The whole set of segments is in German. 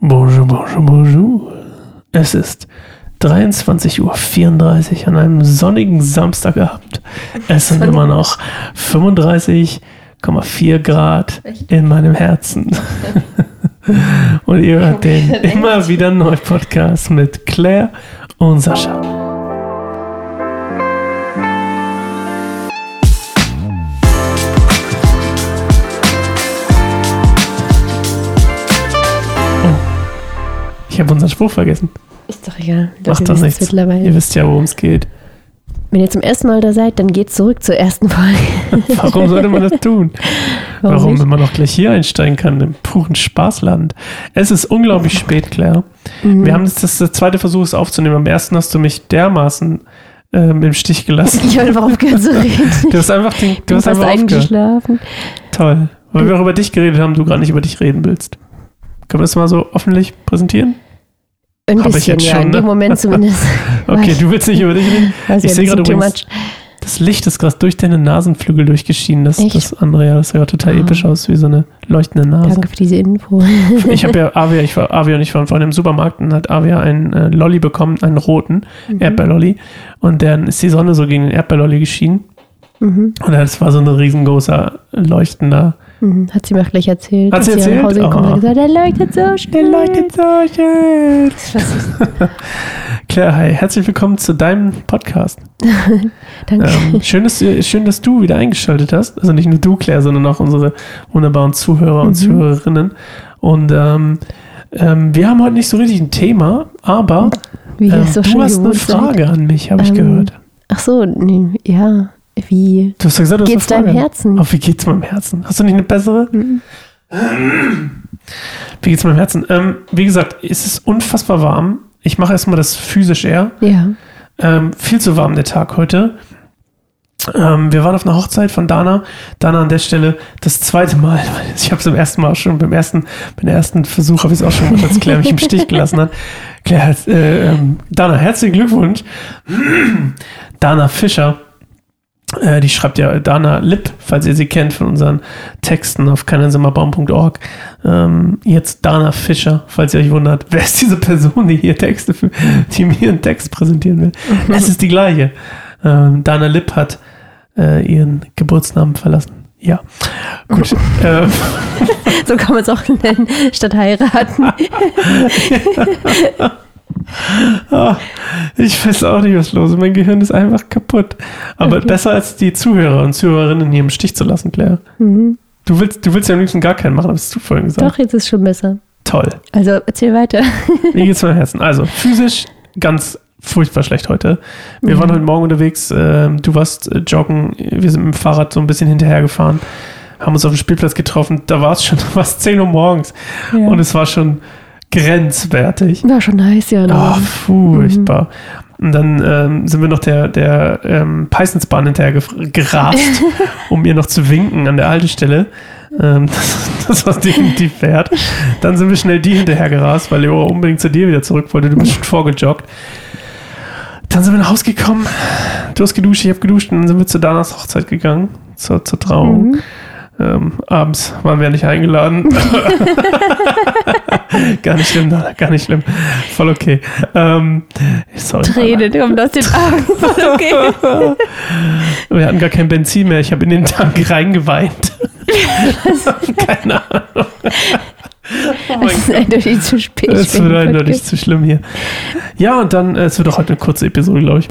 Bonjour, bonjour, bonjour. Es ist 23.34 Uhr an einem sonnigen Samstagabend. Es sind immer noch 35,4 Grad in meinem Herzen. Und ihr hört den immer wieder neu Podcast mit Claire und Sascha. Ich habe unseren Spruch vergessen. Ist doch egal. Macht doch nichts. Mittlerweile. Ihr wisst ja, worum es geht. Wenn ihr zum ersten Mal da seid, dann geht zurück zur ersten Folge. Warum sollte man das tun? Warum Warum, wenn man auch gleich hier einsteigen kann, im puren Spaßland? Es ist unglaublich spät, Claire. Mhm. Wir haben jetzt das, der zweite Versuch, es aufzunehmen. Am ersten hast du mich dermaßen ähm, im Stich gelassen. Ich habe einfach aufgehört zu reden. Du hast einfach, den, du hast einfach eingeschlafen. Toll. Weil wir auch über dich geredet haben, du gar nicht über dich reden willst. Können wir das mal so öffentlich präsentieren? Ein Hab ich bisschen, jetzt ja, schon, in ne? dem Moment zumindest. Okay, du willst nicht über dich reden? weiß Ich ja, sehe gerade übrigens, das Licht ist gerade durch deine Nasenflügel durchgeschienen. Das, Echt? das andere, ja, das sah ja total Ah. episch aus, wie so eine leuchtende Nase. Danke für diese Info. Ich habe ja Avia, ich war Avia und ich waren vorhin im Supermarkt und hat Avia einen äh, Lolli bekommen, einen roten Mhm. Erdbeerlolli. Und dann ist die Sonne so gegen den Erdbeerlolli geschienen. Mhm. Und das war so ein riesengroßer, leuchtender. Mhm. Hat sie mir auch gleich erzählt. Hat sie erzählt? nach Hause gekommen Oh. hat gesagt, der leuchtet so so schön. Das war süß. Claire, hi, herzlich willkommen zu deinem Podcast. Danke. Ähm, schön, dass, du- schön, dass du wieder eingeschaltet hast. Also nicht nur du, Claire, sondern auch unsere wunderbaren Zuhörer und Mhm. Zuhörerinnen. Und ähm, ähm, wir haben heute nicht so richtig ein Thema, aber ähm, so du schön hast eine. Frage an mich, habe ich Ähm, gehört. Ach so, nee, ja. Wie Du hast ja gesagt, du geht's deinem. Herzen? Oh, wie geht's meinem Herzen? Hast du nicht eine bessere? Mhm. Wie geht's meinem Herzen? Ähm, wie gesagt, es ist unfassbar warm. Ich mache erstmal das physisch eher. Ja. Ähm, viel zu warm der Tag heute. Ähm, wir waren auf einer Hochzeit von Dana. Dana an der Stelle das zweite Mal. Ich habe es beim ersten Mal schon, beim ersten, beim ersten Versuch habe ich es auch schon gemacht, als Claire mich im Stich gelassen hat. Claire, äh, ähm, Dana, herzlichen Glückwunsch. Dana Fischer. Äh, die schreibt ja Dana Lipp, falls ihr sie kennt von unseren Texten auf keineinsamerbaum.org. Ähm, jetzt Dana Fischer, falls ihr euch wundert, wer ist diese Person, die hier Texte für, die mir einen Text präsentieren will? Es ist die gleiche. Ähm, Dana Lipp hat äh, ihren Geburtsnamen verlassen. Ja, gut. ähm, So kann man es auch nennen, statt heiraten. ah, ich weiß auch nicht, was los ist. Mein Gehirn ist einfach kaputt. Aber besser als die Zuhörer und Zuhörerinnen hier im Stich zu lassen, Claire. Mhm. Du willst, du willst ja am liebsten gar keinen machen, hast du vorhin gesagt. Doch, jetzt ist schon besser. Toll. Also erzähl weiter. Mir geht's meinem Herzen. Also, physisch ganz furchtbar schlecht heute. Wir Mhm. waren heute Morgen unterwegs. ähm, du warst äh, joggen. Wir sind mit dem Fahrrad so ein bisschen hinterhergefahren. Haben uns auf dem Spielplatz getroffen. Da war es schon fast 10 Uhr morgens. Ja. Und es war schon grenzwertig. War schon heiß, ja. Oh, ne? furchtbar. Und dann ähm, sind wir noch der, der ähm, Peissensbahn hinterher gerast, um ihr noch zu winken an der Haltestelle. Ähm, das, das war definitiv wert. Dann sind wir schnell die hinterher gerast, weil Leora unbedingt zu dir wieder zurück wollte. Du bist schon vorgejoggt. Dann sind wir nach Hause gekommen. Du hast geduscht, ich habe geduscht und dann sind wir zu Danas Hochzeit gegangen, zur, zur Trauung. Mhm. Ähm, abends waren wir nicht eingeladen. gar nicht schlimm, gar nicht schlimm. Voll okay. Ähm, sorry. Tränen kommen aus den Augen. Voll okay. Wir hatten gar kein Benzin mehr. Ich habe in den Tank reingeweint. Keine Ahnung. Oh Es ist eindeutig zu spät. Es wird eindeutig zu schlimm hier. Ja, und dann, äh, es wird auch heute eine kurze Episode, glaube ich.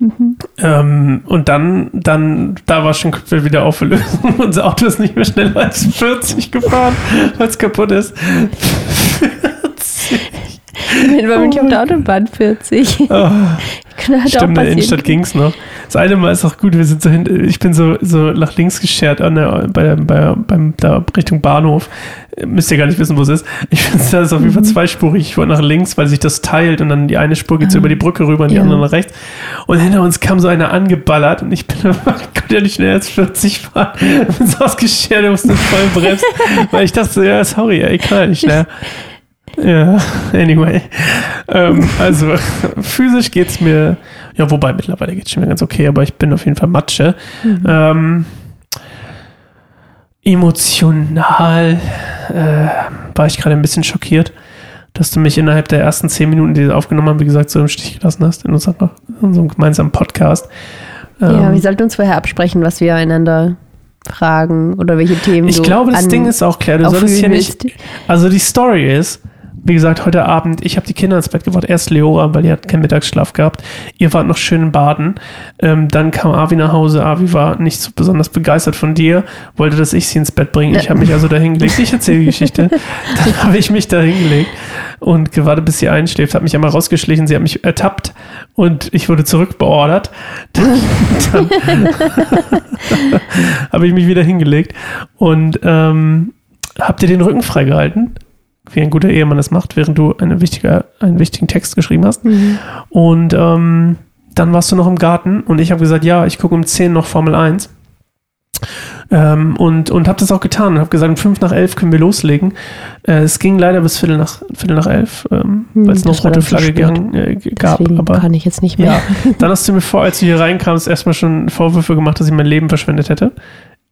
Mhm. Ähm, und dann, dann, da war schon komplett wieder Auflösung. Unser Auto ist nicht mehr schneller als 40 gefahren, weil es kaputt ist. 40. Wenn man nicht auf der Autobahn 40. Oh, halt stimmt, in der. Innenstadt ging es noch. Das eine Mal ist auch gut, wir sind so hin, ich bin so, so nach links geschert an der, bei, bei, beim, da Richtung Bahnhof. Müsst ihr gar nicht wissen, wo es ist. Ich finde, ist auf jeden Fall Mhm. zweispurig. Ich wollte nach links, weil sich das teilt und dann die eine Spur geht so Ah. über die Brücke rüber und die Ja. andere nach rechts. Und hinter uns kam so einer angeballert und ich bin, ich konnte ja nicht schneller als 40 fahren. Ich bin so ausgeschert und musste voll bremsen, weil ich dachte ja, sorry, ey, ich kann ja nicht schneller. Ja, anyway. Ähm, also, physisch geht's mir, ja, wobei mittlerweile geht's schon wieder ganz okay, aber ich bin auf jeden Fall Matsche. Ähm, emotional äh, war ich gerade ein bisschen schockiert. dass du mich innerhalb der ersten zehn Minuten, die wir aufgenommen haben, wie gesagt, so im Stich gelassen hast in, unserer, in unserem gemeinsamen Podcast. Ja, Ähm, wir sollten uns vorher absprechen, was wir einander fragen oder welche Themen ich glaube, das Ding ist auch klar. Du solltest hier nicht. Also die Story ist, wie gesagt, heute Abend, ich habe die Kinder ins Bett gebracht. Erst Leora, weil die hat keinen Mittagsschlaf gehabt. Ihr wart noch schön in Baden. Ähm, dann kam Avi nach Hause. Avi war nicht so besonders begeistert von dir, wollte, dass ich sie ins Bett bringe. Ich habe mich also da hingelegt. Ich erzähle die Geschichte. Dann habe ich mich da hingelegt und gewartet, bis sie einschläft. Habe mich einmal rausgeschlichen. Sie hat mich ertappt und ich wurde zurückbeordert. Dann, dann habe ich mich wieder hingelegt und ähm, habt ihr den Rücken freigehalten, wie ein guter Ehemann das macht, während du eine wichtige, einen wichtigen Text geschrieben hast. Mhm. Und ähm, dann warst du noch im Garten und ich habe gesagt, ja, ich gucke um 10 noch Formel 1. Ähm, und und habe das auch getan und habe gesagt, um 5 nach 11 können wir loslegen. Äh, es ging leider bis Viertel nach, Viertel nach 11, ähm, Hm, weil es noch rote Flagge gegangen, äh, gab. Deswegen Aber kann ich jetzt nicht mehr. ja, dann hast du mir vor, als du hier reinkamst, erstmal schon Vorwürfe gemacht, dass ich mein Leben verschwendet hätte.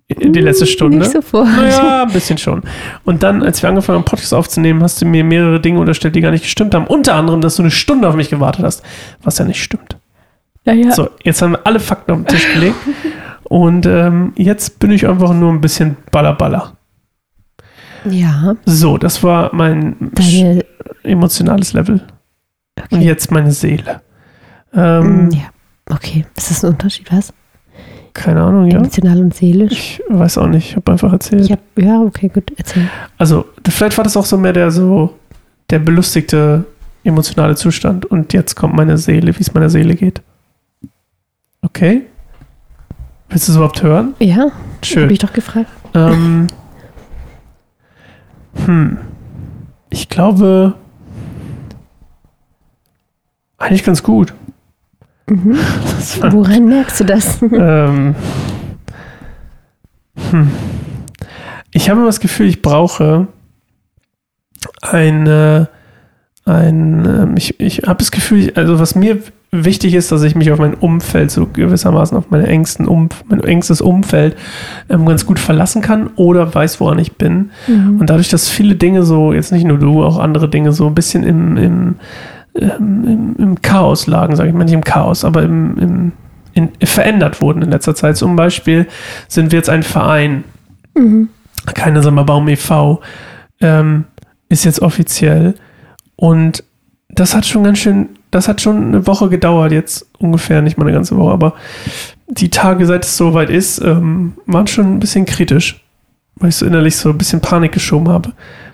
Die letzte Stunde. Nicht sofort. Naja, ein bisschen schon. Und dann, als wir angefangen haben, Podcast aufzunehmen, hast du mir mehrere Dinge unterstellt, die gar nicht gestimmt haben. Unter anderem, dass du eine Stunde auf mich gewartet hast, was ja nicht stimmt. Naja, So, jetzt haben wir alle Fakten auf den Tisch gelegt. Und ähm, jetzt bin ich einfach nur ein bisschen ballerballer. ja. So, das war mein Deine, emotionales Level. Und okay. jetzt meine Seele. Ähm, Mm, ja. Okay, ist das ein Unterschied, was? Keine Ahnung, ja. Emotional und seelisch? Ich weiß auch nicht, ich habe einfach erzählt. Hab, ja, okay, gut, erzähl. Also, vielleicht war das auch so mehr der so, der belustigte emotionale Zustand. Und jetzt kommt meine Seele, wie es meiner Seele geht. Okay? Willst du es überhaupt hören? Ja, hab Schön. ich doch gefragt. Ähm, hm. Ich glaube, eigentlich ganz gut. Mhm. War, Woran merkst du das? ähm, hm. Ich habe immer das Gefühl, ich brauche eine, ein, ähm, ich, ich habe das Gefühl, also was mir wichtig ist, dass ich mich auf mein Umfeld, so gewissermaßen auf meine engsten um, mein engstes Umfeld ähm, ganz gut verlassen kann oder weiß, woran ich bin. Mhm. Und dadurch, dass viele Dinge so, jetzt nicht nur du, auch andere Dinge so ein bisschen im, im, ähm, im, im Chaos lagen, sage ich mal nicht im Chaos, aber im, im in, verändert wurden in letzter Zeit. Zum Beispiel sind wir jetzt ein Verein, Mhm. keine Sommerbaum e.V., ähm, ist jetzt offiziell. Und das hat schon ganz schön, das hat schon eine Woche gedauert, jetzt ungefähr, nicht mal eine ganze Woche, aber die Tage, seit es soweit ist, ähm, waren schon ein bisschen kritisch, weil ich so innerlich so ein bisschen Panik geschoben habe,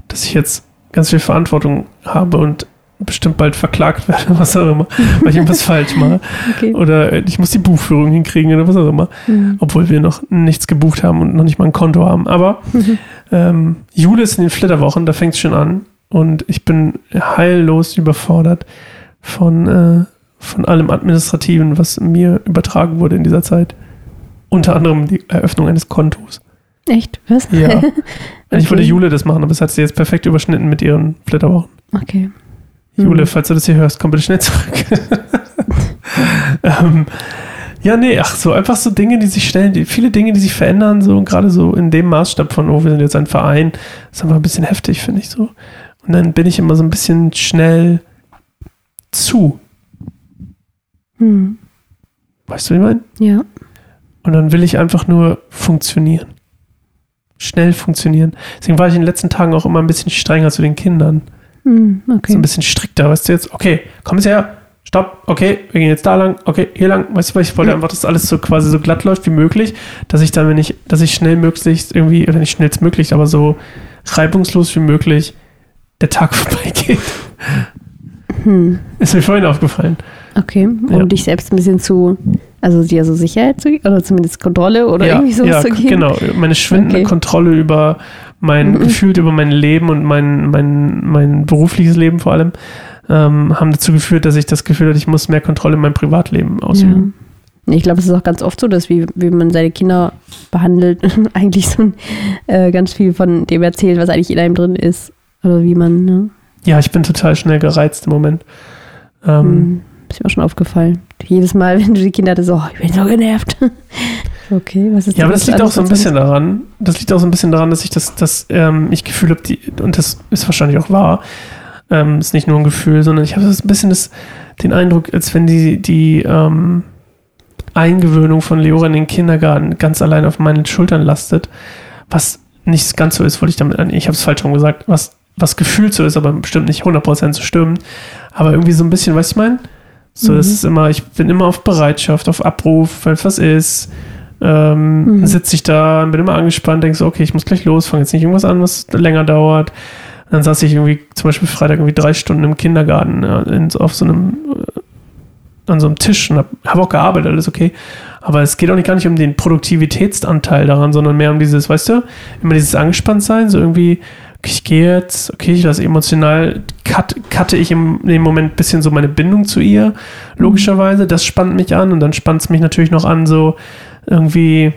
dass ich jetzt ganz viel Verantwortung habe und bestimmt bald verklagt werde, was auch immer, weil ich irgendwas falsch mache. Okay. Oder ich muss die Buchführung hinkriegen oder was auch immer Mhm. obwohl wir noch nichts gebucht haben und noch nicht mal ein Konto haben. Aber Mhm. ähm, Jule ist in den Flitterwochen, da fängt es schon an und ich bin heillos überfordert von, äh, von allem Administrativen, was mir übertragen wurde in dieser Zeit. Unter anderem die Eröffnung eines Kontos. Echt? Was? Ja. Okay. wollte Jule das machen, aber es hat sie jetzt perfekt überschnitten mit ihren Flitterwochen. Okay. Jule, Mhm. falls du das hier hörst, komm bitte schnell zurück. ähm, ja, nee, ach so, einfach so Dinge, die sich stellen, die, viele Dinge, die sich verändern, so und gerade so in dem Maßstab von, oh, wir sind jetzt ein Verein, ist einfach ein bisschen heftig, finde ich so. Und dann bin ich immer so ein bisschen schnell zu. Mhm. Weißt du, wie ich meine? Ja. Und dann will ich einfach nur funktionieren. Schnell funktionieren. Deswegen war ich in den letzten Tagen auch immer ein bisschen strenger zu den Kindern. So Okay. ein bisschen strikter, weißt du jetzt, okay, komm jetzt her, stopp, okay, wir gehen jetzt da lang, okay, hier lang, weißt du, ich wollte einfach, dass alles so quasi so glatt läuft wie möglich, dass ich dann, wenn ich, dass ich schnell möglichst irgendwie, oder nicht schnellstmöglich, aber so reibungslos wie möglich der Tag vorbeigeht. Hm. Ist mir vorhin aufgefallen. Okay. Um Ja. dich selbst ein bisschen zu, also dir so Sicherheit zu geben, oder zumindest Kontrolle oder ja, irgendwie sowas ja, zu geben. genau. Meine schwindende Okay. Kontrolle über mein, Mhm. gefühlt über mein Leben und mein, mein, mein berufliches Leben vor allem, ähm, haben dazu geführt, dass ich das Gefühl hatte, ich muss mehr Kontrolle in meinem Privatleben ausüben. Ja. Ich glaube, es ist auch ganz oft so, dass wie, wie man seine Kinder behandelt, eigentlich so äh, ganz viel von dem erzählt, was eigentlich in einem drin ist. Oder wie man, ne? Ja, ich bin total schnell gereizt im Moment. Ähm, Hm, ist mir auch schon aufgefallen. Jedes Mal, wenn du die Kinder hattest, so, oh, ich bin so genervt. Okay, was ist Ja, aber das liegt auch so ein bisschen daran. Das liegt auch so ein bisschen daran, dass ich das, das ähm, ich Gefühl habe, die, und das ist wahrscheinlich auch wahr, Ähm, ist nicht nur ein Gefühl, sondern ich habe so ein bisschen das, den Eindruck, als wenn die, die ähm, Eingewöhnung von Leora in den Kindergarten ganz allein auf meinen Schultern lastet. Was nicht ganz so ist, wollte ich damit an. Ich habe es falsch schon gesagt, was, was gefühlt so ist, aber bestimmt nicht 100% so stimmt. Aber irgendwie so ein bisschen, weißt du, ich meine? So, Mhm. das ist immer, ich bin immer auf Bereitschaft, auf Abruf, wenn was ist. Ähm, Mhm. Sitze ich da, bin immer angespannt, denke so, okay, ich muss gleich los, fange jetzt nicht irgendwas an, was länger dauert. Und dann saß ich irgendwie, zum Beispiel Freitag, irgendwie drei Stunden im Kindergarten, ja, in, auf so einem, äh, an so einem Tisch und habe hab auch gearbeitet, alles okay. Aber es geht auch nicht gar nicht um den Produktivitätsanteil daran, sondern mehr um dieses, weißt du, immer dieses Angespanntsein, so irgendwie, okay, ich gehe jetzt, okay, ich lasse emotional, cut, cutte ich im, dem Moment ein bisschen so meine Bindung zu ihr, logischerweise, das spannt mich an und dann spannt es mich natürlich noch an, so irgendwie,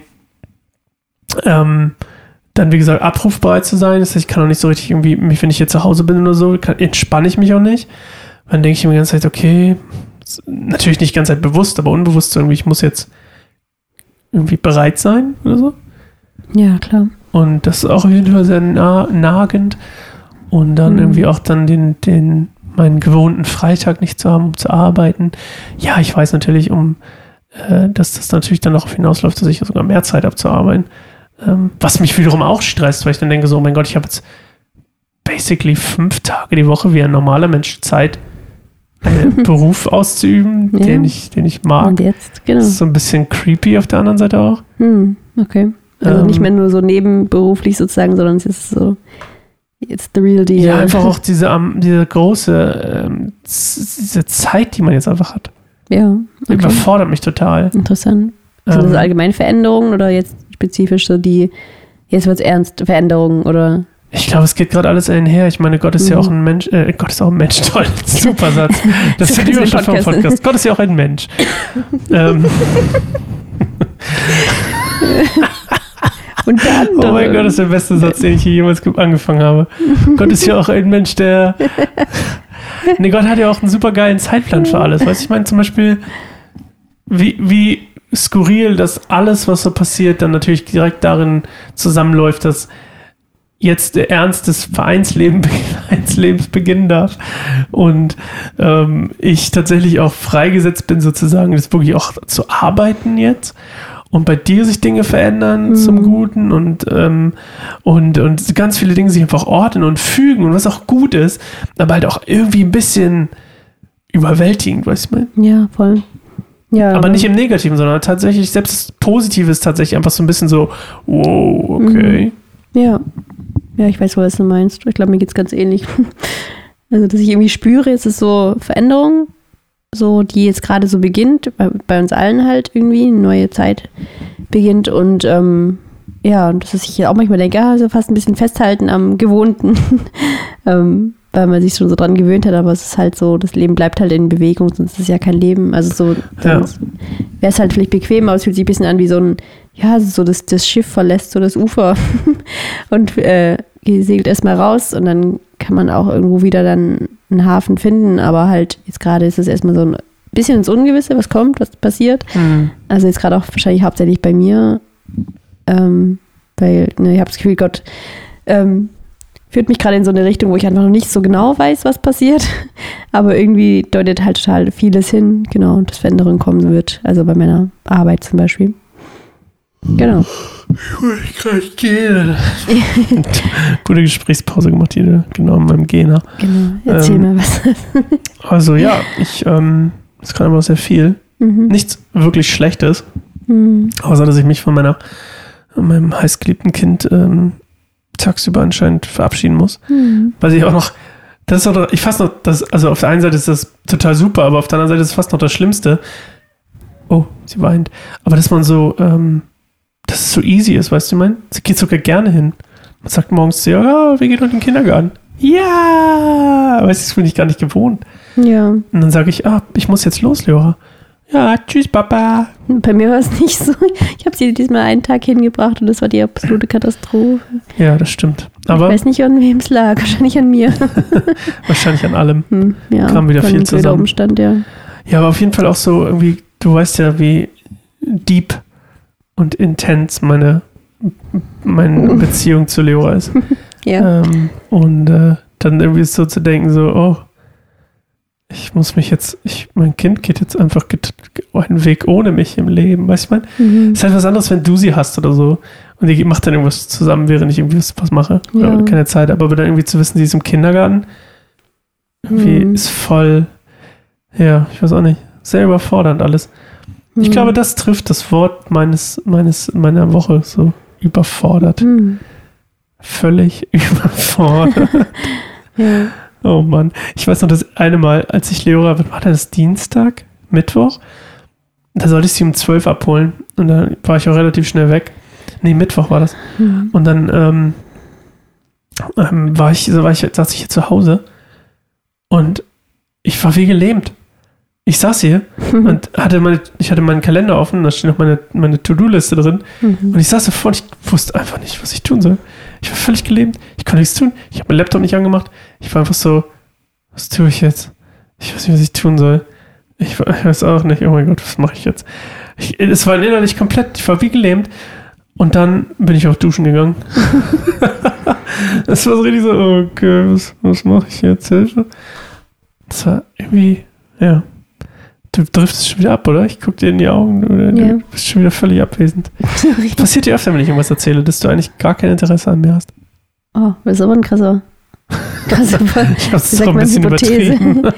ähm, dann wie gesagt, abrufbereit zu sein. Das heißt, ich kann auch nicht so richtig irgendwie, wenn ich hier zu Hause bin oder so, kann, entspanne ich mich auch nicht. Dann denke ich mir die ganze Zeit, okay, natürlich nicht die ganze Zeit bewusst, aber unbewusst irgendwie, ich muss jetzt irgendwie bereit sein oder so. Ja, klar. Und das ist auch auf jeden Fall sehr nah, nagend. Und dann Mhm. irgendwie auch dann den, den, meinen gewohnten Freitag nicht zu haben, um zu arbeiten. Ja, ich weiß natürlich, um, äh, dass das natürlich dann darauf hinausläuft, dass ich sogar mehr Zeit habe zu arbeiten. Ähm, was mich wiederum auch stresst, weil ich dann denke so, oh mein Gott, ich habe jetzt basically fünf Tage die Woche wie ein normaler Mensch Zeit, einen Beruf auszuüben, Ja. den, ich, den ich mag. Und jetzt, genau. Das ist so ein bisschen creepy auf der anderen Seite auch. Hm, okay. Also Ähm, nicht mehr nur so nebenberuflich sozusagen, sondern es ist so, it's the real deal. Ja, einfach auch diese, ähm, diese große, ähm, diese Zeit, die man jetzt einfach hat. Ja, okay. Überfordert mich total. Interessant. Sind das Ähm, allgemeine Veränderungen oder jetzt spezifisch so die, jetzt wird's ernst, Veränderungen oder? ich glaube, es geht gerade alles einher. Ich meine, Gott ist ja Mhm. auch ein Mensch. Äh, Gott ist auch ein Mensch. Toll. Super Satz. Das ist ja die Überschrift vom Podcast Podcast. Gott ist ja auch ein Mensch. ähm, Und der andere. oh mein Gott, das ist der beste Satz, den ich hier jemals ge- angefangen habe. Gott ist ja auch ein Mensch, der. Nee, Gott hat ja auch einen super geilen Zeitplan für alles. Weißt du, ich meine zum Beispiel, wie, wie skurril, dass alles, was so passiert, dann natürlich direkt darin zusammenläuft, dass jetzt der Ernst des Vereinsleben, Vereinslebens beginnen darf und ähm, ich tatsächlich auch freigesetzt bin, sozusagen, das wirklich auch zu arbeiten jetzt und bei dir sich Dinge verändern Mhm. zum Guten und, ähm, und, und ganz viele Dinge sich einfach ordnen und fügen und was auch gut ist, aber halt auch irgendwie ein bisschen überwältigend, weißt du, ich meine? Ja, voll. Ja, Aber nicht im Negativen, sondern tatsächlich, selbst das Positive ist tatsächlich einfach so ein bisschen so, wow, okay. Ja. Ja, ich weiß, was du meinst. Ich glaube, mir geht's ganz ähnlich. Also, dass ich irgendwie spüre, es ist so Veränderung, so die jetzt gerade so beginnt, bei, bei uns allen halt irgendwie, eine neue Zeit beginnt und ähm, ja, und dass ich auch manchmal denke, ja, also fast ein bisschen festhalten am Gewohnten, ähm, weil man sich schon so dran gewöhnt hat, aber es ist halt so, das Leben bleibt halt in Bewegung, sonst ist es ja kein Leben. Also so, Ja. wäre es halt vielleicht bequem, aber es fühlt sich ein bisschen an wie so ein, ja, so das, das Schiff verlässt so das Ufer und äh, segelt erstmal raus und dann kann man auch irgendwo wieder dann einen Hafen finden, aber halt jetzt gerade ist es erstmal so ein bisschen ins Ungewisse, was kommt, was passiert. Hm. Also jetzt gerade auch wahrscheinlich hauptsächlich bei mir, ähm, weil ne, ich habe das Gefühl, Gott ähm, führt mich gerade in so eine Richtung, wo ich einfach noch nicht so genau weiß, was passiert, aber irgendwie deutet halt total vieles hin, genau, dass Veränderung kommen wird, also bei meiner Arbeit zum Beispiel. Genau. Ich kann nicht gehen. Gute Gesprächspause gemacht hier, genau in meinem Gena. Genau. Erzähl Ähm, mal was. Also ja, ich, ähm, das kann aber sehr viel. Mhm. Nichts wirklich Schlechtes, Mhm. außer dass ich mich von meiner, meinem heißgeliebten Kind ähm, tagsüber anscheinend verabschieden muss. Mhm. Weil ich auch noch, das ist auch, ich fast noch, das, also auf der einen Seite ist das total super, aber auf der anderen Seite ist es fast noch das Schlimmste. Oh, sie weint. Aber dass man so, ähm, dass es so easy ist, weißt du, ich mein? Sie geht sogar gerne hin. Man sagt morgens zu ihr, ja, wir gehen heute in den Kindergarten. Ja, weißt du, das bin ich gar nicht gewohnt. Ja. Und dann sage ich, ah, ich muss jetzt los, Leora. Ja, tschüss, Papa. Bei mir war es nicht so. Ich habe sie diesmal einen Tag hingebracht und das war die absolute Katastrophe. Ja, das stimmt. ich Aber weiß nicht, an wem es lag. Wahrscheinlich an mir. wahrscheinlich an allem. Hm, ja, Kam wieder viel zusammen. Umstand, ja. Ja, aber auf jeden Fall auch so irgendwie, du weißt ja, wie deep und intens meine, meine Beziehung zu Leora ist. Ja. Ähm, und äh, dann irgendwie so zu denken, so, oh, ich muss mich jetzt, ich, mein Kind geht jetzt einfach einen Weg ohne mich im Leben, weißt du, ich meine? Mhm. Ist halt was anderes, wenn du sie hast oder so und die macht dann irgendwas zusammen, während ich irgendwie was was mache. Ja. Oder keine Zeit, aber dann irgendwie zu wissen, sie ist im Kindergarten, irgendwie Mhm. ist voll, ja, ich weiß auch nicht, sehr überfordernd alles. Ich glaube, das trifft das Wort meines, meines, meiner Woche so überfordert. Mhm. Völlig überfordert. Ja. oh Mann. Ich weiß noch, das eine Mal, als ich Leora, war das, Dienstag? Mittwoch? Da sollte ich sie um 12 abholen. Und dann war ich auch relativ schnell weg. Nee, Mittwoch war das. Mhm. Und dann ähm, ähm, war ich, so war ich, saß ich hier zu Hause und ich war wie gelähmt. Ich saß hier und hatte meine, ich hatte meinen Kalender offen, da steht noch meine, meine To-Do-Liste drin. Mhm. Und ich saß davor und ich wusste einfach nicht, was ich tun soll. Ich war völlig gelähmt. Ich konnte nichts tun. Ich habe meinen Laptop nicht angemacht. Ich war einfach so, was tue ich jetzt? Ich weiß nicht, was ich tun soll. Ich, weiß auch nicht. Oh mein Gott, was mache ich jetzt? Ich, es war innerlich komplett, ich war wie gelähmt. Und dann bin ich auf Duschen gegangen. das war so richtig so, okay, was, was mache ich jetzt? Hilfe. Das war irgendwie, ja. Du driftest schon wieder ab, oder? Ich gucke dir in die Augen. Oder Ja. Du bist schon wieder völlig abwesend. Das passiert dir öfter, wenn ich irgendwas erzähle, dass du eigentlich gar kein Interesse an mir hast. Oh, das ist aber ein krasser. Ich habe es Wie so sagt ein bisschen Hypothese? übertrieben.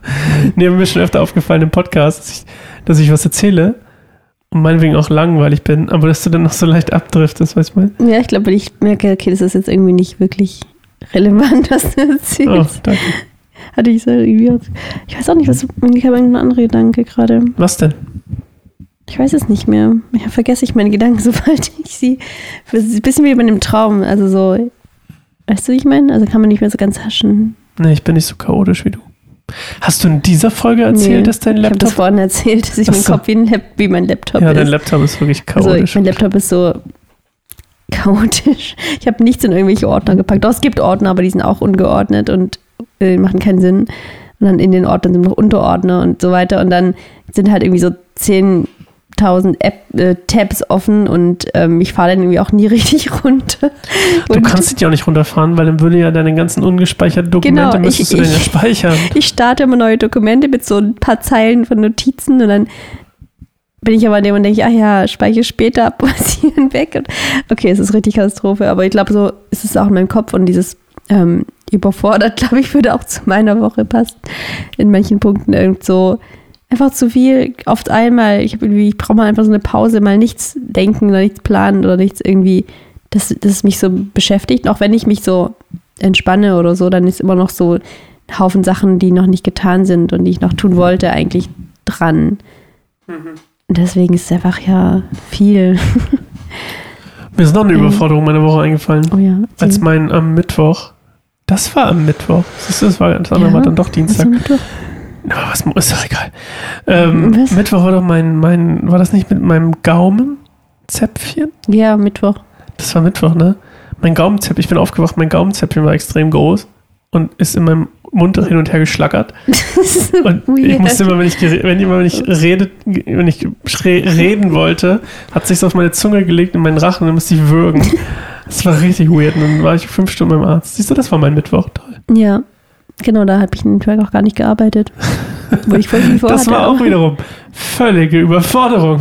nee, mir ist schon öfter aufgefallen im Podcast, dass ich, dass ich was erzähle und meinetwegen auch langweilig bin, aber dass du dann noch so leicht abdriftest, weißt du mal? Ja, ich glaube, wenn ich merke, okay, das ist jetzt irgendwie nicht wirklich relevant, was du Oh, erzählst. danke. Hatte ich so irgendwie. Ich weiß auch nicht, was. Ich habe irgendeinen anderen Gedanke gerade. Was denn? Ich weiß es nicht mehr. Ja, vergesse ich meine Gedanken, sobald ich sie. Ein bisschen wie bei einem Traum. Also so. Weißt du, wie ich meine? Also kann man nicht mehr so ganz haschen. Nee, ich bin nicht so chaotisch wie du. Hast du in dieser Folge erzählt, Nee, dass dein Ich habe das Laptop. vorhin erzählt, dass ich Ach mein. Kopf wie, ein Lap wie mein Laptop Ja, ist. dein Laptop ist wirklich also chaotisch. mein Laptop ist so chaotisch. Ich habe nichts in irgendwelche Ordner gepackt. Doch, es gibt Ordner, aber die sind auch ungeordnet und äh, machen keinen Sinn. Und dann in den Ordnern sind noch Unterordner und so weiter. Und dann sind halt irgendwie so 10.000 App, äh, Tabs offen und ähm, ich fahre dann irgendwie auch nie richtig runter. du Und kannst die auch nicht runterfahren, weil dann würde ja deine ganzen ungespeicherten Dokumente Genau, müsstest ich- du dann ja ich- speichern. ich starte immer neue Dokumente mit so ein paar Zeilen von Notizen und dann bin ich aber an dem und denke, ich, ah ja, speichere später ab, passieren weg. Und okay, es ist richtig Katastrophe, aber ich glaube, so ist es auch in meinem Kopf und dieses ähm, überfordert, glaube ich, würde auch zu meiner Woche passen. In manchen Punkten irgend so einfach zu viel auf einmal. Ich habe irgendwie, ich brauche mal einfach so eine Pause, mal nichts denken oder nichts planen oder nichts irgendwie, dass das mich so beschäftigt. Auch wenn ich mich so entspanne oder so, dann ist immer noch so ein Haufen Sachen, die noch nicht getan sind und die ich noch tun wollte, eigentlich dran. Und deswegen ist es einfach ja viel. Mir ist noch eine Ähm. Überforderung meiner Woche eingefallen. Oh ja. Als mein am Mittwoch. Das war am Mittwoch. Du, das war das andere Ja, war dann doch Dienstag. Mittwoch? Aber was ist doch egal. Ähm, Was? Mittwoch war doch mein, mein, war das nicht mit meinem Gaumenzäpfchen? Ja, Mittwoch. Das war Mittwoch, ne? Mein Gaumenzäpfchen, ich bin aufgewacht, mein Gaumenzäpfchen war extrem groß und ist in meinem Mund hin und her geschlackert. Und ich musste immer, wenn ich, wenn immer, wenn ich redet, wenn ich reden wollte, hat sich auf meine Zunge gelegt in meinen Rachen und dann musste ich würgen. Das war richtig weird. Und dann war ich fünf Stunden beim Arzt. Siehst du, das war mein Mittwoch. Toll. Ja. Genau, da habe ich den Track auch gar nicht gearbeitet. Wo ich voll viel vorhatte. Das war auch wiederum völlige Überforderung.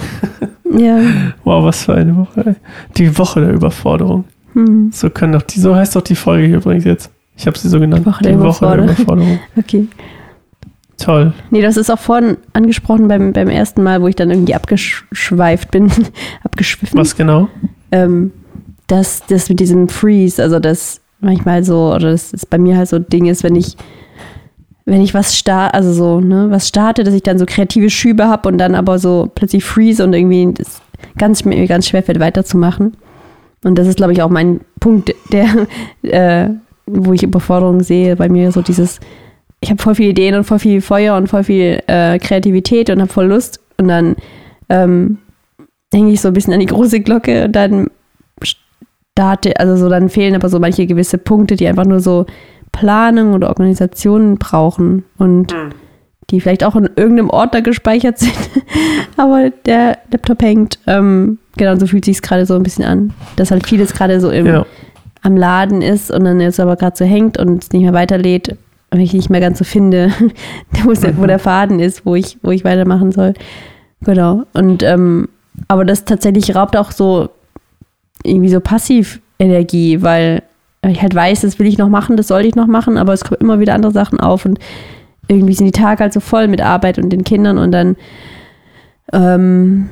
Ja. Wow, was für eine Woche. Ey. Die Woche der Überforderung. Hm. So können doch die, so heißt doch die Folge hier übrigens jetzt. Ich habe sie so genannt. Die Woche der die Woche der Überforderung. Überforderung. Okay. Toll. Nee, das ist auch vorhin angesprochen beim, beim ersten Mal, wo ich dann irgendwie abgeschweift bin. Abgeschwiffen. Was genau? ähm, dass das mit diesem Freeze, also das manchmal so, oder das ist bei mir halt so ein Ding ist, wenn ich, wenn ich was starte, also so, ne, was starte, dass ich dann so kreative Schübe habe und dann aber so plötzlich freeze und irgendwie das ganz, mir ganz schwer fällt, weiterzumachen. Und das ist, glaube ich, auch mein Punkt, der, äh, wo ich Überforderung sehe, bei mir so dieses, ich habe voll viele Ideen und voll viel Feuer und voll viel äh, Kreativität und habe voll Lust und dann ähm, hänge ich so ein bisschen an die große Glocke und dann starte, also so dann fehlen aber so manche gewisse Punkte, die einfach nur so Planung oder Organisation brauchen und die vielleicht auch in irgendeinem Ordner gespeichert sind, aber der Laptop hängt. Ähm, genau, so fühlt sich gerade so ein bisschen an, dass halt vieles gerade so im Ja. am Laden ist und dann jetzt aber gerade so hängt und es nicht mehr weiterlädt, wenn ich nicht mehr ganz so finde, wo, der, wo der Faden ist, wo ich, wo ich weitermachen soll. Genau. Und ähm, aber das tatsächlich raubt auch so irgendwie so Passivenergie, weil ich halt weiß, das will ich noch machen, das sollte ich noch machen, aber es kommen immer wieder andere Sachen auf und irgendwie sind die Tage halt so voll mit Arbeit und den Kindern und dann ähm,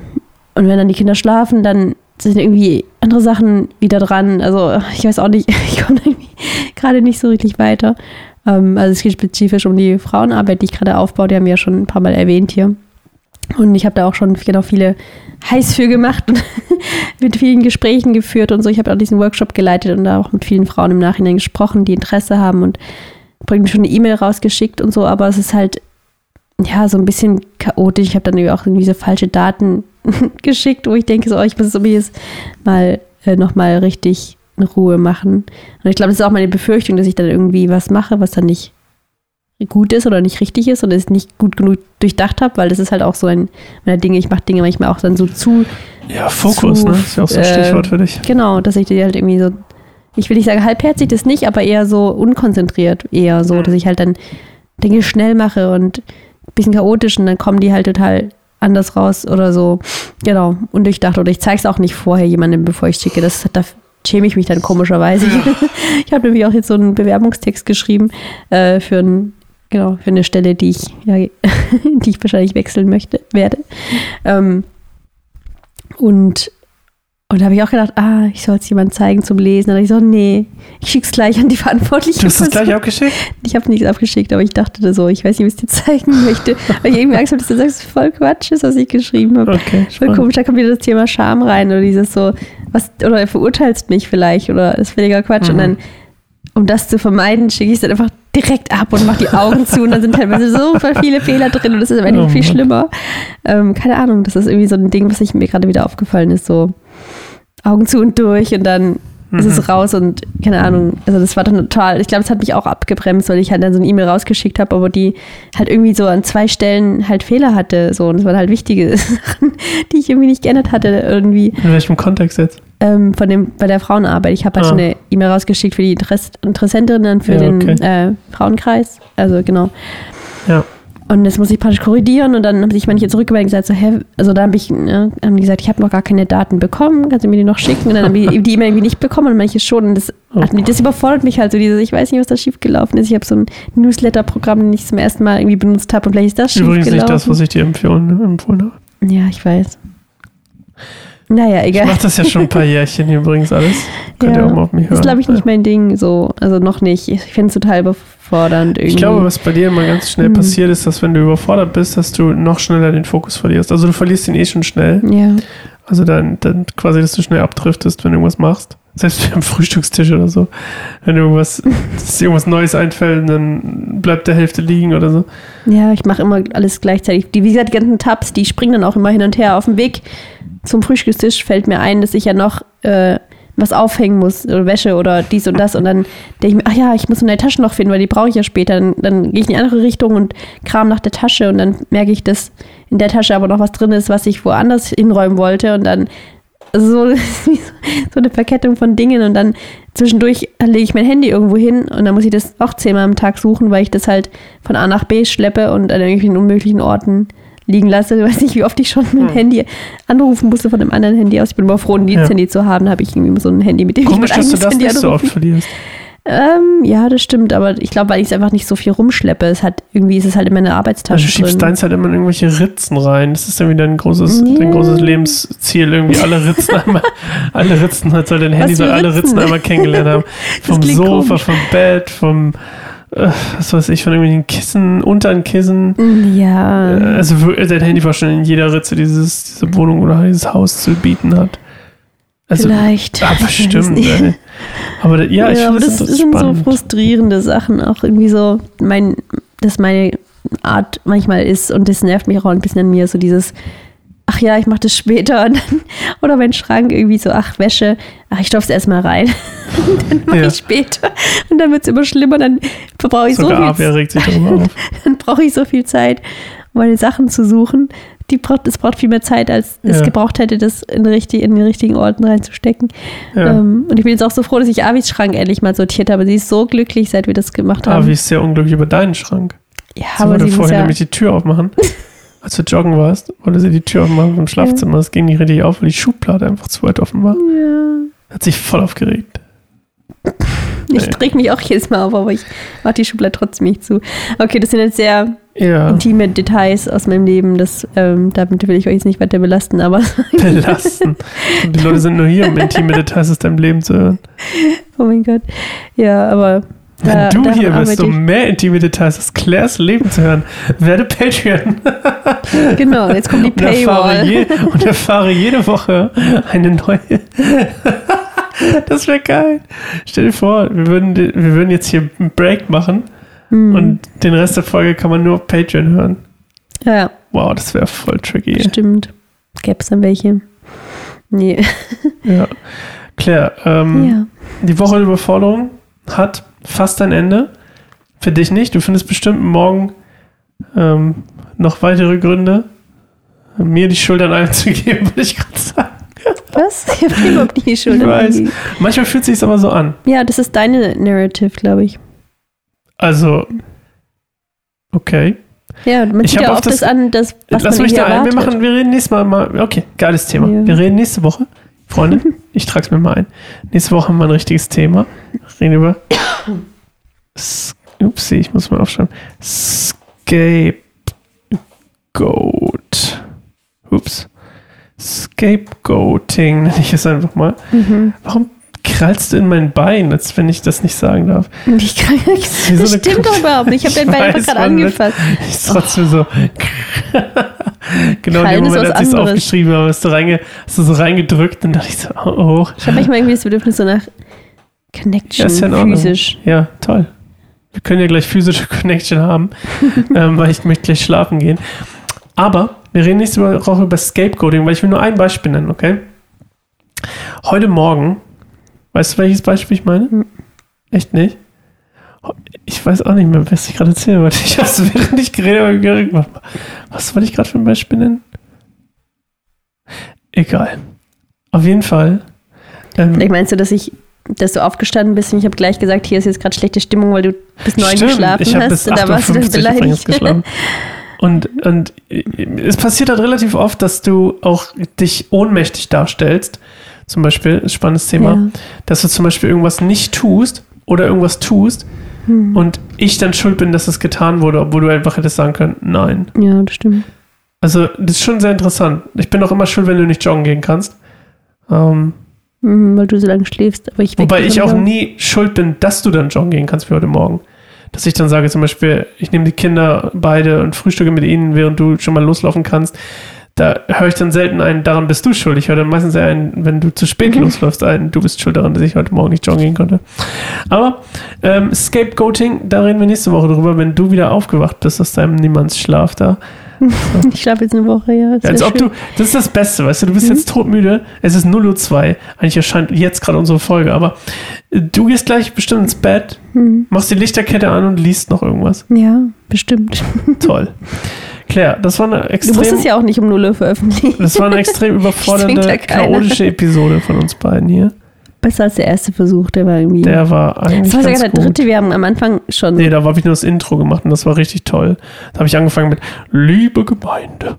und wenn dann die Kinder schlafen, dann sind irgendwie andere Sachen wieder dran. Also ich weiß auch nicht, ich komme irgendwie gerade nicht so richtig weiter. Ähm, also es geht spezifisch um die Frauenarbeit, die ich gerade aufbaue. Die haben wir ja schon ein paar Mal erwähnt hier. Und ich habe da auch schon genau viele heiß für gemacht und mit vielen Gesprächen geführt und so. Ich habe auch diesen Workshop geleitet und da auch mit vielen Frauen im Nachhinein gesprochen, die Interesse haben und bringt schon eine E-Mail rausgeschickt und so. Aber es ist halt ja so ein bisschen chaotisch. Ich habe dann auch irgendwie so falsche Daten geschickt, wo ich denke, so, oh, ich muss es irgendwie jetzt mal äh, nochmal richtig in Ruhe machen. Und ich glaube, das ist auch meine Befürchtung, dass ich dann irgendwie was mache, was dann nicht gut ist oder nicht richtig ist und es nicht gut genug durchdacht habe, weil das ist halt auch so ein meiner Dinge, ich mache Dinge manchmal auch dann so zu. Ja, Fokus, zu, ne? Das ist ja auch so ein äh, Stichwort für dich. Genau, dass ich dir halt irgendwie so, ich will nicht sagen halbherzig, das nicht, aber eher so unkonzentriert, eher so, mhm. dass ich halt dann Dinge schnell mache und ein bisschen chaotisch und dann kommen die halt total anders raus oder so. Genau, undurchdacht. Oder ich zeige es auch nicht vorher jemandem, bevor ich schicke. Das, da schäme ich mich dann komischerweise. Ich habe nämlich auch jetzt so einen Bewerbungstext geschrieben äh, für, ein, genau, für eine Stelle, die ich, ja, die ich wahrscheinlich wechseln möchte, werde. Ähm, und und da habe ich auch gedacht, ah, ich soll es jemandem zeigen zum Lesen. Und ich so, nee, ich schicke es gleich an die Verantwortliche. Du hast es gleich abgeschickt? Ich habe nichts abgeschickt, aber ich dachte so, ich weiß nicht, wie ich es dir zeigen möchte. Weil ich irgendwie Angst habe, dass du sagst, voll Quatsch ist, was ich geschrieben habe. Okay, voll komisch, da kommt wieder das Thema Scham rein oder dieses so, was, oder verurteilst mich vielleicht oder ist völliger Quatsch. Mhm. Und dann, um das zu vermeiden, schicke ich es dann einfach direkt ab und mache die Augen zu und dann sind teilweise so viele Fehler drin und das ist am Ende oh, viel schlimmer. Ähm, keine Ahnung, das ist irgendwie so ein Ding, was ich mir gerade wieder aufgefallen ist, so Augen zu und durch und dann mhm. ist es mhm. raus und keine Ahnung. Also das war dann total, ich glaube, es hat mich auch abgebremst, weil ich halt dann so eine E-Mail rausgeschickt habe, aber die halt irgendwie so an zwei Stellen halt Fehler hatte. So, und das waren halt wichtige Sachen, die ich irgendwie nicht geändert hatte irgendwie. In welchem Kontext jetzt? Ähm, von dem, bei der Frauenarbeit. Ich habe halt ah. eine E-Mail rausgeschickt für die Interess Interessentinnen für ja, okay. den äh, Frauenkreis. Also genau. Ja. Und das muss ich praktisch korrigieren und dann haben sich manche zurückgemeldet und gesagt, so, hä, also da habe ich, ne, haben die gesagt, ich habe noch gar keine Daten bekommen, kannst du mir die noch schicken? Und dann haben die die E-Mail irgendwie nicht bekommen und manche schon. Und das, oh. das überfordert mich halt so, dieses, ich weiß nicht, was da schiefgelaufen ist. Ich habe so ein Newsletter-Programm, das ich zum ersten Mal irgendwie benutzt habe und vielleicht ist das schiefgelaufen. Übrigens nicht das, was ich dir empfohlen, empfohlen habe. Ja, ich weiß. Naja, egal. Ich mache das ja schon ein paar Jährchen übrigens alles. Könnt ja, ihr auch mal auf mich hören. Ist, glaube ich, nicht mein Ding so. Also noch nicht. Ich finde es total überfordernd irgendwie. Ich glaube, was bei dir immer ganz schnell hm. passiert ist, dass wenn du überfordert bist, dass du noch schneller den Fokus verlierst. Also du verlierst ihn eh schon schnell. Ja. Also dann, dann quasi, dass du schnell abdriftest, wenn du irgendwas machst. Selbst am Frühstückstisch oder so. Wenn irgendwas, irgendwas Neues einfällt, dann bleibt der Hälfte liegen oder so. Ja, ich mache immer alles gleichzeitig. Die, wie gesagt, die ganzen Tabs, die springen dann auch immer hin und her auf dem Weg zum Frühstückstisch fällt mir ein, dass ich ja noch äh, was aufhängen muss, oder Wäsche oder dies und das. Und dann denke ich mir, ach ja, ich muss eine Tasche noch finden, weil die brauche ich ja später. Dann, dann gehe ich in die andere Richtung und kram nach der Tasche und dann merke ich, dass in der Tasche aber noch was drin ist, was ich woanders hinräumen wollte. Und dann so, so eine Verkettung von Dingen und dann zwischendurch lege ich mein Handy irgendwo hin und dann muss ich das auch zehnmal am Tag suchen, weil ich das halt von A nach B schleppe und an irgendwelchen unmöglichen Orten liegen lasse. Ich weiß nicht, wie oft ich schon mein hm. Handy anrufen musste von einem anderen Handy aus. Ich bin immer froh, ein Diensthandy ja. zu haben. Da habe ich irgendwie so ein Handy, mit dem Komisch, ich mein dass du das Handy nicht so oft verlierst. Ähm, ja, das stimmt, aber ich glaube, weil ich es einfach nicht so viel rumschleppe, es hat irgendwie ist es halt in meine Arbeitstasche. Also du schiebst drin. deins halt immer in irgendwelche Ritzen rein. Das ist irgendwie dein großes, nee. dein großes Lebensziel, irgendwie alle Ritzen einmal, alle Ritzen, halt soll dein Handy soll alle Ritzen einmal kennengelernt haben. vom Sofa, komisch. vom Bett, vom was weiß ich, von irgendwelchen Kissen, unter ein Kissen. Ja. Äh, also dein Handy war schon in jeder Ritze dieses, diese Wohnung oder dieses Haus zu bieten hat. Also, Vielleicht. Bestimmt. Ey. Aber ja, ich ja, aber das, das sind so frustrierende Sachen, auch irgendwie so, mein, dass meine Art manchmal ist und das nervt mich auch ein bisschen an mir, so dieses, ach ja, ich mache das später und dann, oder mein Schrank irgendwie so, ach Wäsche, ach ich stopfe es erstmal rein. dann mache ja. ich später und dann wird es immer schlimmer, dann brauche ich so viel Zeit. Regt sich dann, dann brauche ich so viel Zeit, um meine Sachen zu suchen, die braucht, es braucht viel mehr Zeit, als es Ja. gebraucht hätte, das in, richtig, in den richtigen Orten reinzustecken. Ja. Ähm, und ich bin jetzt auch so froh, dass ich Avis Schrank endlich mal sortiert habe. Sie ist so glücklich, seit wir das gemacht haben. Avi ist sehr unglücklich über deinen Schrank. ja, Sie aber wollte sie vorhin ja, nämlich die Tür aufmachen. Als du joggen warst, wollte sie die Tür aufmachen vom Schlafzimmer. Das ging nicht richtig auf, weil die Schublade einfach zu weit offen war. ja. Hat sich voll aufgeregt. Ich Nee. reg mich auch jedes Mal auf, aber ich mache die Schublade trotzdem nicht zu. Okay, das sind jetzt sehr Ja, intime Details aus meinem Leben. Das, ähm, damit will ich euch jetzt nicht weiter belasten, aber belasten. Die Leute sind nur hier, um intime Details aus deinem Leben zu hören. oh mein Gott. Ja, aber. Wenn da- du hier bist, um mehr intime Details aus Claires Leben zu hören, werde Patreon. Genau, jetzt kommt die Und erfahre, Paywall. je, und erfahre jede Woche eine neue. das wäre geil. Stell dir vor, wir würden, wir würden jetzt hier einen Break machen Hm. und den Rest der Folge kann man nur auf Patreon hören. ja, ja, Wow, das wäre voll tricky. stimmt. Gäbe es dann welche? Nee. Ja. Claire, ähm, ja. die Woche der Überforderung hat fast ein Ende. Für dich nicht. Du findest bestimmt morgen ähm, noch weitere Gründe, mir die Schuld an allem zu geben, würde ich gerade sagen. Was? Ich habe überhaupt nicht die Schuld. Ich weiß. Manchmal fühlt es sich aber so an. Ja, das ist deine Narrative, glaube ich. Also, okay. Ja, man Ich sieht ja oft das- das an, das, was Lass mich da ein. Wir, machen, wir reden nächstes Mal mal. Okay, geiles Thema. Ja. Wir reden nächste Woche. Freunde, ich trage es mir mal ein. Nächste Woche haben wir ein richtiges Thema. Reden über. Upsi, ich muss mal aufschreiben. Scapegoat. Ups. Scapegoating nenne ich es einfach mal. Mhm. Warum krallst du in mein Bein, als wenn ich das nicht sagen darf? Ich kann, das Wie so eine stimmt doch überhaupt nicht. Ich habe Ich dein Bein einfach gerade angefasst. Ist trotzdem so. genau in dem Moment, als ich es aufgeschrieben habe, hast du, reinge, hast du so reingedrückt und dachte ich so, oh, oh. Ich habe manchmal irgendwie das Bedürfnis so nach Connection, Ja, ist ja physisch. Ja, toll. Wir können ja gleich physische Connection haben, ähm, weil ich möchte gleich schlafen gehen. Aber wir reden nächste Woche über Scapegoating, weil ich will nur ein Beispiel nennen, okay? Heute Morgen, weißt du, welches Beispiel ich meine? Hm. Echt nicht? Ich weiß auch nicht mehr, was ich gerade erzählen wollte. Ich habe es während ich geredet habe. Was wollte ich gerade für ein Beispiel nennen? Egal. Auf jeden Fall. Ähm, Vielleicht meinst du, dass ich, dass du aufgestanden bist und ich habe gleich gesagt, hier ist jetzt gerade schlechte Stimmung, weil du bis neun geschlafen ich habe hast bis und da warst du dann 8.50 Uhr übrigens beleidigt. geschlafen. Und, und es passiert halt relativ oft, dass du auch dich ohnmächtig darstellst. Zum Beispiel, ist ein spannendes Thema, Ja. dass du zum Beispiel irgendwas nicht tust oder irgendwas tust Hm. und ich dann schuld bin, dass es getan wurde, obwohl du einfach hättest sagen können, nein. Ja, das stimmt. Also, das ist schon sehr interessant. Ich bin auch immer schuld, wenn du nicht joggen gehen kannst. Ähm, Mhm, weil du so lange schläfst. Aber ich Wobei ich auch nie schuld bin, dass du dann joggen gehen kannst wie heute Morgen. Dass ich dann sage zum Beispiel, ich nehme die Kinder beide und frühstücke mit ihnen, während du schon mal loslaufen kannst. Da höre ich dann selten ein, daran bist du schuld. Ich höre dann meistens eher ein, wenn du zu spät Mhm. losläufst, ein, du bist schuld daran, dass ich heute Morgen nicht joggen gehen konnte. Aber ähm, Scapegoating, da reden wir nächste Woche drüber, wenn du wieder aufgewacht bist aus deinem Niemandsschlaf da. Ich schlafe jetzt eine Woche, ja. das Ja, als ob schön. du, das ist das Beste, weißt du, du bist Mhm. jetzt todmüde, es ist 0.02 Uhr, eigentlich erscheint jetzt gerade unsere Folge, aber äh, du gehst gleich bestimmt ins Bett, Mhm. machst die Lichterkette an und liest noch irgendwas. Ja, bestimmt. Toll. Claire, das war eine Du extrem, musst es ja auch nicht um 0 Uhr veröffentlichen. das war eine extrem überfordernde, chaotische Episode von uns beiden hier. Besser als der erste Versuch, der war irgendwie. Der war eigentlich das war sogar der gut. dritte. Wir haben am Anfang schon. Nee, da habe ich nur das Intro gemacht und das war richtig toll. Da habe ich angefangen mit Liebe Gemeinde.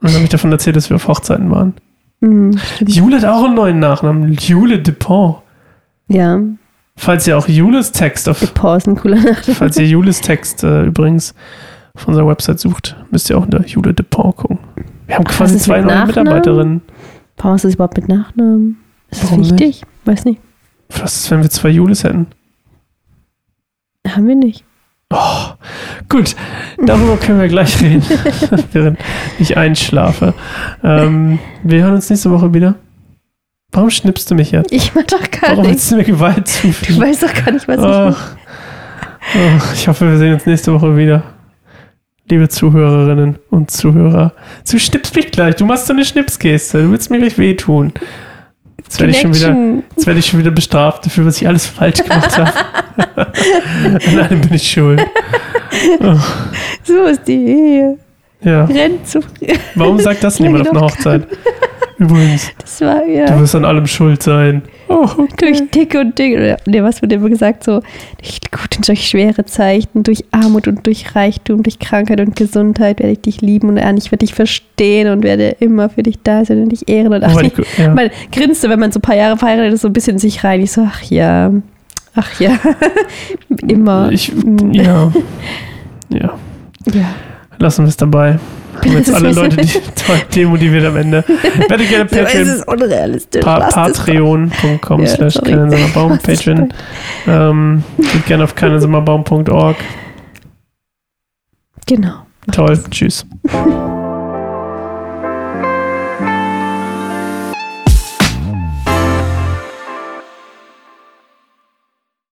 Und dann habe ich davon erzählt, dass wir auf Hochzeiten waren. Mhm. Jule hat auch einen neuen Nachnamen, Jule Dupont. Ja, Falls ihr auch Jules Text auf, Pause, ein cooler Nacht. falls ihr Jules Text äh, übrigens auf unserer Website sucht, müsst ihr auch unter Jule Dupont gucken. Wir haben quasi zwei mit neue Nachnamen? Mitarbeiterinnen. Warum ist das überhaupt mit Nachnamen? Ist das Warum nicht? wichtig? Weiß nicht. Was ist, wenn wir zwei Jules hätten? Haben wir nicht. Oh, gut, darüber können wir gleich reden, während ich einschlafe. Ähm, wir hören uns nächste Woche wieder. Warum schnippst du mich jetzt? Ich mach doch gar Warum willst du mir Gewalt Du zufügen? weißt doch gar nicht, was ich Ach, ach, ich hoffe, wir sehen uns nächste Woche wieder. Liebe Zuhörerinnen und Zuhörer. Du schnippst mich gleich. Du machst so eine Schnipsgeste. Du willst mir gleich wehtun. Jetzt werde ich, schon wieder, jetzt werde ich schon wieder bestraft dafür, was ich alles falsch gemacht habe. Allem bin ich schuld. So ist die Ehe. Ja. rennt zu. Warum sagt das niemand auf einer. Hochzeit? Übrigens, Das war, du ja. wirst an allem schuld sein. Oh, Durch dicke und dicke. Nee, was wird immer gesagt? So, durch gute und durch schwere Zeichen, durch Armut und durch Reichtum, durch Krankheit und Gesundheit werde ich dich lieben und ernst, ich werde dich verstehen und werde immer für dich da sein und dich ehren. Und ach, Aber ich, ja. man grinste, wenn man so ein paar Jahre verheiratet ist, so ein bisschen in sich rein. Ich so, ach ja, ach ja, immer. Ich, ja. Ja. ja. Lassen wir es dabei. Haben jetzt Das alle Leute, die demotiviert am Ende. Werdet gerne Patreon, ist unrealistisch. pa patreon.com Ja, slash es Patreon. Ähm, geht gerne auf keinesommerbaum.org. Genau. Toll, tschüss.